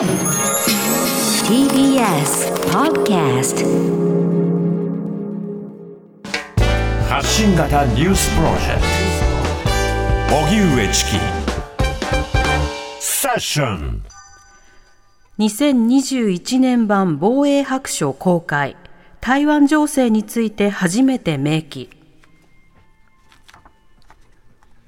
TBS Podcast 発信型ニュースプロジェクト。荻上チキ。セッション。2021年版防衛白書公開。台湾情勢について初めて明記。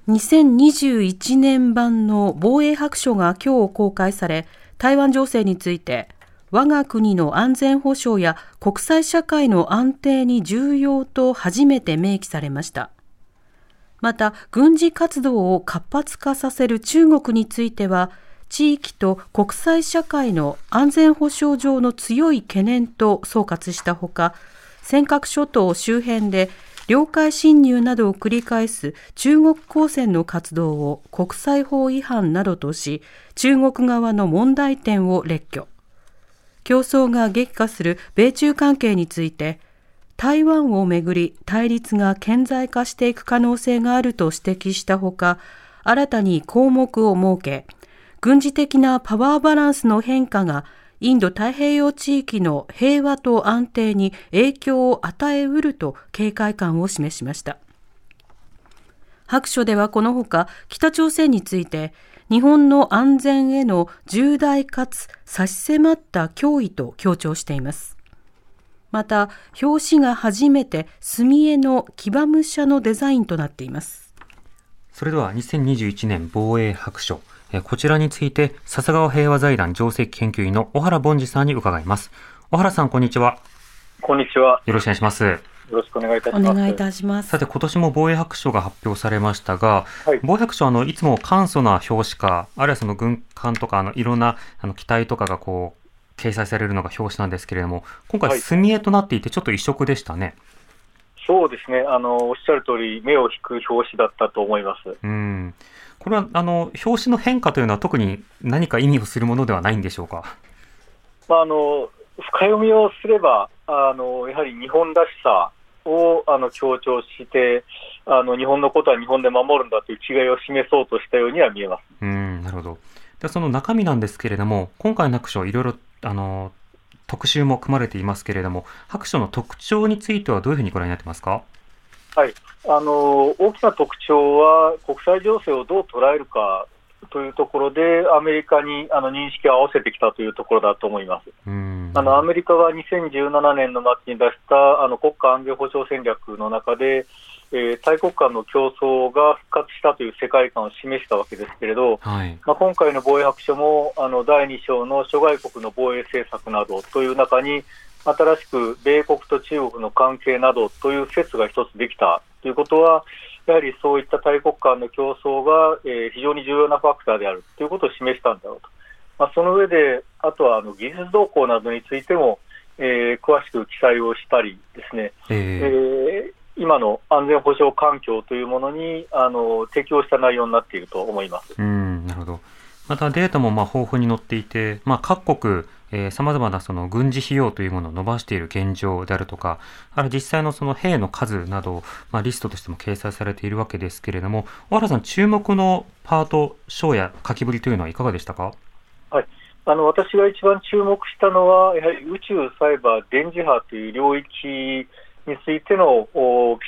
2021年版の防衛白書が今日公開され台湾情勢について我が国の安全保障や国際社会の安定に重要と初めて明記されました。また軍事活動を活発化させる中国については地域と国際社会の安全保障上の強い懸念と総括したほか尖閣諸島周辺で領海侵入などを繰り返す中国公船の活動を国際法違反などとし中国側の問題点を列挙。競争が激化する米中関係について台湾をめぐり対立が顕在化していく可能性があると指摘したほか新たに項目を設け軍事的なパワーバランスの変化がインド太平洋地域の平和と安定に影響を与えうると警戒感を示しました。白書ではこのほか北朝鮮について日本の安全への重大かつ差し迫った脅威と強調しています。また、表紙が初めて墨絵の騎馬武者のデザインとなっています。それでは2021年防衛白書。こちらについて、笹川平和財団上席研究員の小原凡司さんに伺います。小原さん、こんにちは。こんにちは。よろしくお願いします。よろしくお願いいたします。お願いいたします。さて、今年も防衛白書が発表されましたが、はい、防衛白書はあのいつも簡素な表紙か、あるいはその軍艦とかあのいろんなあの機体とかがこう掲載されるのが表紙なんですけれども、今回墨絵となっていてちょっと異色でしたね。はいそうですね、あのおっしゃる通り、目を引く表紙だったと思います。うん。これはあの表紙の変化というのは、特に何か意味をするものではないんでしょうか？まあ、あの深読みをすればあの、やはり日本らしさをあの強調してあの、日本のことは日本で守るんだという違いを示そうとしたようには見えます。うん。なるほど。でその中身なんですけれども、今回の白書、いろいろあの特集も組まれていますけれども、白書の特徴についてはどういうふうにご覧になってますか？はいあの大きな特徴は、国際情勢をどう捉えるかというところで、アメリカにあの認識を合わせてきたというところだと思います。あのアメリカが2017年の末に出したあの国家安全保障戦略の中で、えー、大国間の競争が復活したという世界観を示したわけですけれど、はい、まあ、今回の防衛白書もあの第2章の諸外国の防衛政策などという中に、新しく米国と中国の関係などという説が一つできたということは、やはりそういった大国間の競争が、えー、非常に重要なファクターであるということを示したんだろうと、まあ、その上で、あとはあの技術動向などについても、えー、詳しく記載をしたりですね、えー、えー、今の安全保障環境というものにあの適応した内容になっていると思います。うんなるほど。またデータもまあ豊富に載っていて、まあ、各国さまざまなその軍事費用というものを伸ばしている現状であるとか、あるいは実際のその兵の数など、まあ、リストとしても掲載されているわけですけれども、小原さん、注目のパート、章や書きぶりというのはいかがでしたか？はいあの私が一番注目したのは、やはり宇宙、サイバー、電磁波という領域についての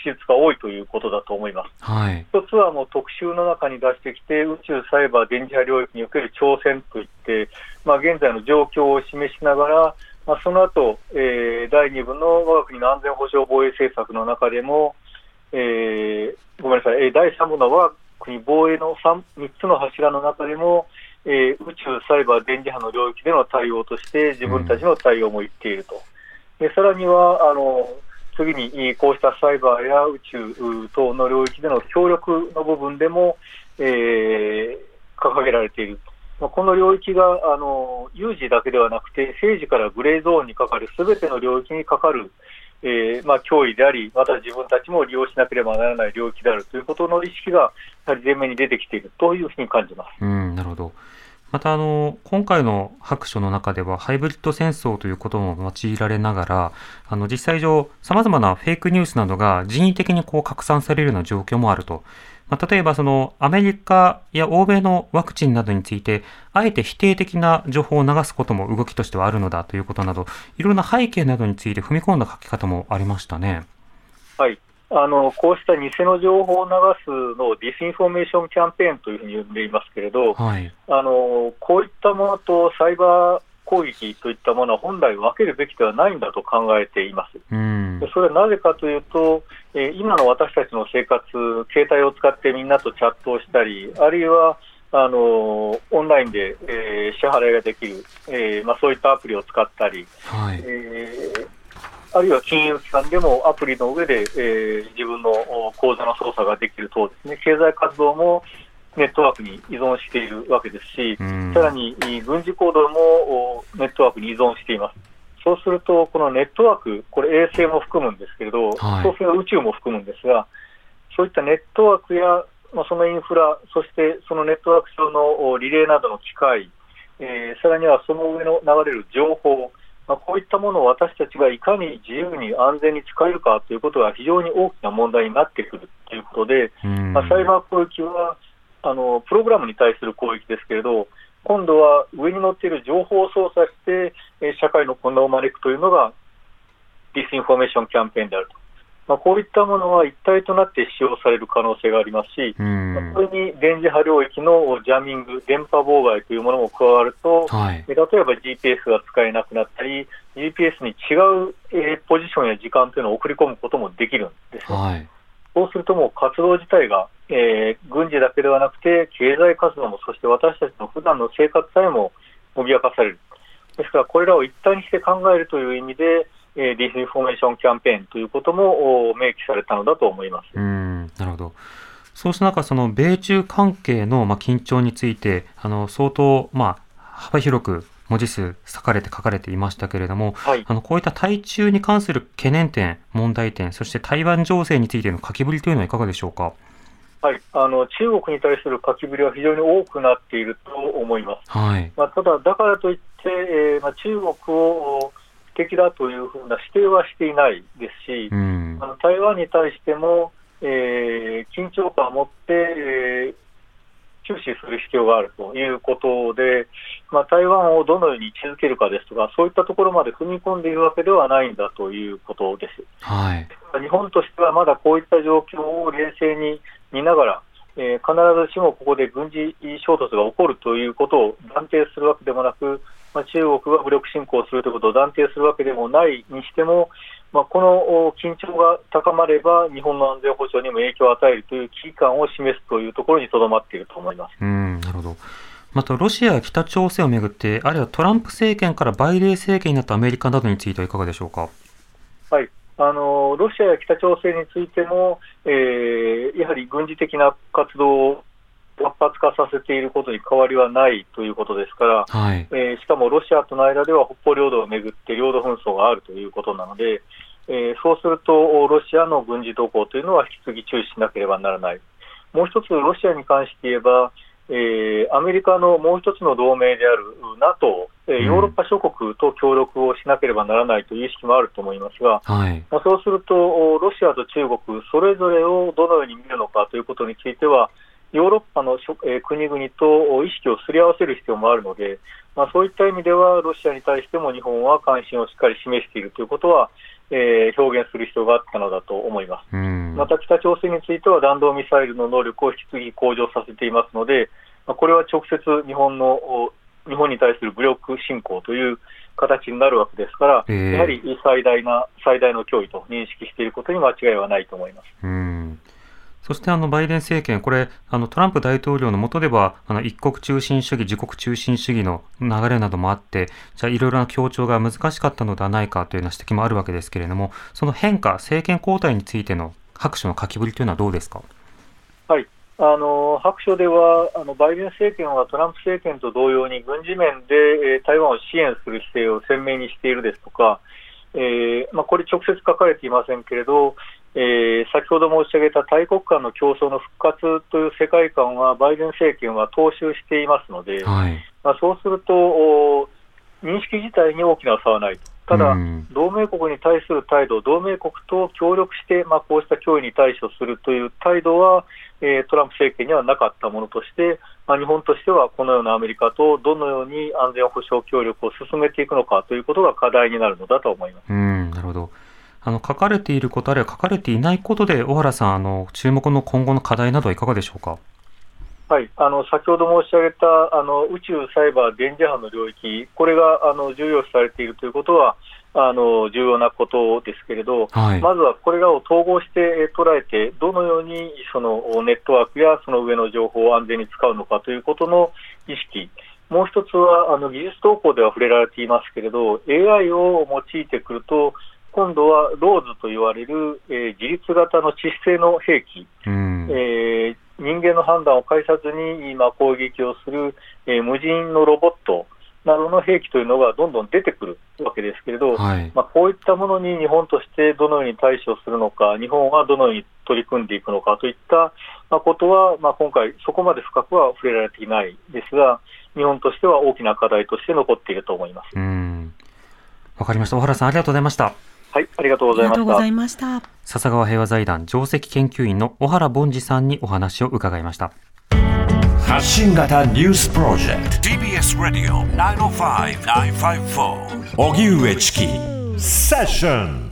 記述が多いということだと思います。はい、一つはもう特集の中に出してきて、宇宙、サイバー、電磁波領域における挑戦といって、まあ、現在の状況を示しながら、まあ、その後、えー、第2部の我が国の安全保障防衛政策の中でも、えー、ごめんなさい、第3部の我が国防衛の 3, 3つの柱の中でも、えー、宇宙、サイバー、電磁波の領域での対応として、自分たちの対応も言っていると。でさらにはあの次にこうしたサイバーや宇宙等の領域での協力の部分でも、えー、掲げられている。この領域があの有事だけではなくて、政治からグレーゾーンにかかるすべての領域にかかる、えーまあ、脅威であり、また自分たちも利用しなければならない領域であるということの意識が、やはり前面に出てきているというふうに感じます。うんなるほどまたあの今回の白書の中ではハイブリッド戦争ということも用いられながらあの実際上さまざまなフェイクニュースなどが人為的にこう拡散されるような状況もあると。まあ、例えばそのアメリカや欧米のワクチンなどについてあえて否定的な情報を流すことも動きとしてはあるのだということなどいろんな背景などについて踏み込んだ書き方もありましたね。はいあのこうした偽の情報を流すのをディスインフォメーションキャンペーンというふうに呼んでいますけれど、はい、あのこういったものとサイバー攻撃といったものは本来分けるべきではないんだと考えています。でそれはなぜかというと、えー、今の私たちの生活、携帯を使ってみんなとチャットをしたり、あるいはあのオンラインで、えー、支払いができる、えーまあ、そういったアプリを使ったり、はい。えーあるいは金融機関でもアプリの上で、えー、自分の口座の操作ができるとですね、経済活動もネットワークに依存しているわけですし、さらに軍事行動もネットワークに依存しています。そうすると、このネットワーク、これ衛星も含むんですけれど、はい、そうすると宇宙も含むんですが、そういったネットワークや、まあ、そのインフラ、そしてそのネットワーク上のリレーなどの機械、えー、さらにはその上の流れる情報、まあ、こういったものを私たちがいかに自由に安全に使えるかということが非常に大きな問題になってくるということで、まあ、サイバー攻撃はあのプログラムに対する攻撃ですけれど、今度は上に乗っている情報を操作して、社会の混乱を招くというのがディスインフォメーションキャンペーンであると。まあ、こういったものは一体となって使用される可能性がありますし、まあ、これに電磁波領域のジャミング、電波妨害というものも加わると、はい、例えば GPS が使えなくなったり、GPS に違う、えー、ポジションや時間というのを送り込むこともできるんですね。はい、そうするともう活動自体が、えー、軍事だけではなくて、経済活動も、そして私たちの普段の生活さえも脅かされる。ですから、これらを一体にして考えるという意味で、えー、ディスインフォメーションキャンペーンということも明記されたのだと思います。うんなるほどそうした中、その米中関係のまあ緊張について、あの相当まあ幅広く文字数割かれて書かれていましたけれども、はい、あのこういった対中に関する懸念点、問題点、そして台湾情勢についての書きぶりというのはいかがでしょうか？はい、あの中国に対する書きぶりは非常に多くなっていると思います。はいまあ、ただ、だからといって、えーまあ、中国を的だというふうな指定はしていないですし、うん、あの台湾に対しても、えー、緊張感を持って、えー、注視する必要があるということで、まあ、台湾をどのように位置づけるかですとか、そういったところまで踏み込んでいるわけではないんだということです。はい、日本としてはまだこういった状況を冷静に見ながら、えー、必ずしもここで軍事衝突が起こるということを断定するわけでもなく、まあ、中国が武力侵攻するということを断定するわけでもないにしても、まあ、この緊張が高まれば、日本の安全保障にも影響を与えるという危機感を示すというところにとどまっていると思います。うんなるほどまた、ロシアや北朝鮮をめぐって、あるいはトランプ政権からバイデン政権になったアメリカなどについてはいかがでしょうか？はいあのロシアや北朝鮮についても、えー、やはり軍事的な活動を活発化させていることに変わりはないということですから、はい、えー、しかもロシアとの間では北方領土をめぐって領土紛争があるということなので、えー、そうするとロシアの軍事動向というのは引き続き注視しなければならない。もう一つ、ロシアに関して言えば、えー、アメリカのもう一つの同盟である NATO、えー、ヨーロッパ諸国と協力をしなければならないという意識もあると思いますが、はい、まあ、そうすると、ロシアと中国、それぞれをどのように見るのかということについては、ヨーロッパの、えー、国々と意識をすり合わせる必要もあるので、まあ、そういった意味では、ロシアに対しても日本は関心をしっかり示しているということは、えー、表現する必要があったのだと思います。また北朝鮮については弾道ミサイルの能力を引き継ぎ向上させていますので、まあ、これは直接日本の日本に対する武力侵攻という形になるわけですから、えー、やはり最大な最大の脅威と認識していることに間違いはないと思います。そしてあのバイデン政権、これ、あのトランプ大統領の下では、あの一国中心主義、自国中心主義の流れなどもあって、じゃあいろいろな協調が難しかったのではないかというような指摘もあるわけですけれども、その変化、政権交代についての拍手の書きぶりというのはどうですか？はい、あの白書ではあのバイデン政権はトランプ政権と同様に軍事面で、えー、台湾を支援する姿勢を鮮明にしているですとか、えーまあ、これ直接書かれていませんけれど、えー、先ほど申し上げた大国間の競争の復活という世界観は、バイデン政権は踏襲していますので、はい、まあ、そうすると、認識自体に大きな差はないと。ただ、同盟国に対する態度、同盟国と協力して、まあ、こうした脅威に対処するという態度は、えー、トランプ政権にはなかったものとして、まあ、日本としてはこのようなアメリカとどのように安全保障協力を進めていくのかということが課題になるのだと思います。うんなるほどあの書かれていること、あるいは書かれていないことで、小原さん、あの注目の今後の課題などはいかがでしょうか？はい、あの先ほど申し上げたあの宇宙、サイバー、電磁波の領域、これがあの重要視されているということは、あの重要なことですけれど、はい、まずはこれらを統合して捉えて、どのようにそのネットワークやその上の情報を安全に使うのかということの意識、もう一つはあの技術投稿では触れられていますけれど、AI を用いてくると、今度はローズと言われる、えー、自律型の致死性の兵器、うん、えー、人間の判断を介さずに今攻撃をする、えー、無人のロボット、などの兵器というのがどんどん出てくるわけですけれど、はい、まあ、こういったものに日本としてどのように対処するのか、日本はどのように取り組んでいくのかといったことは、まあ、今回、そこまで深くは触れられていないですが、日本としては大きな課題として残っていると思います。わかりました。小原さん、ありがとうございました。はい、ありがとうございました。笹川平和財団上席研究員の小原凡司さんにお話を伺いました。発信型ニュースプロジェクト。TBS ラディオ905-954おぎゅうえちきセッション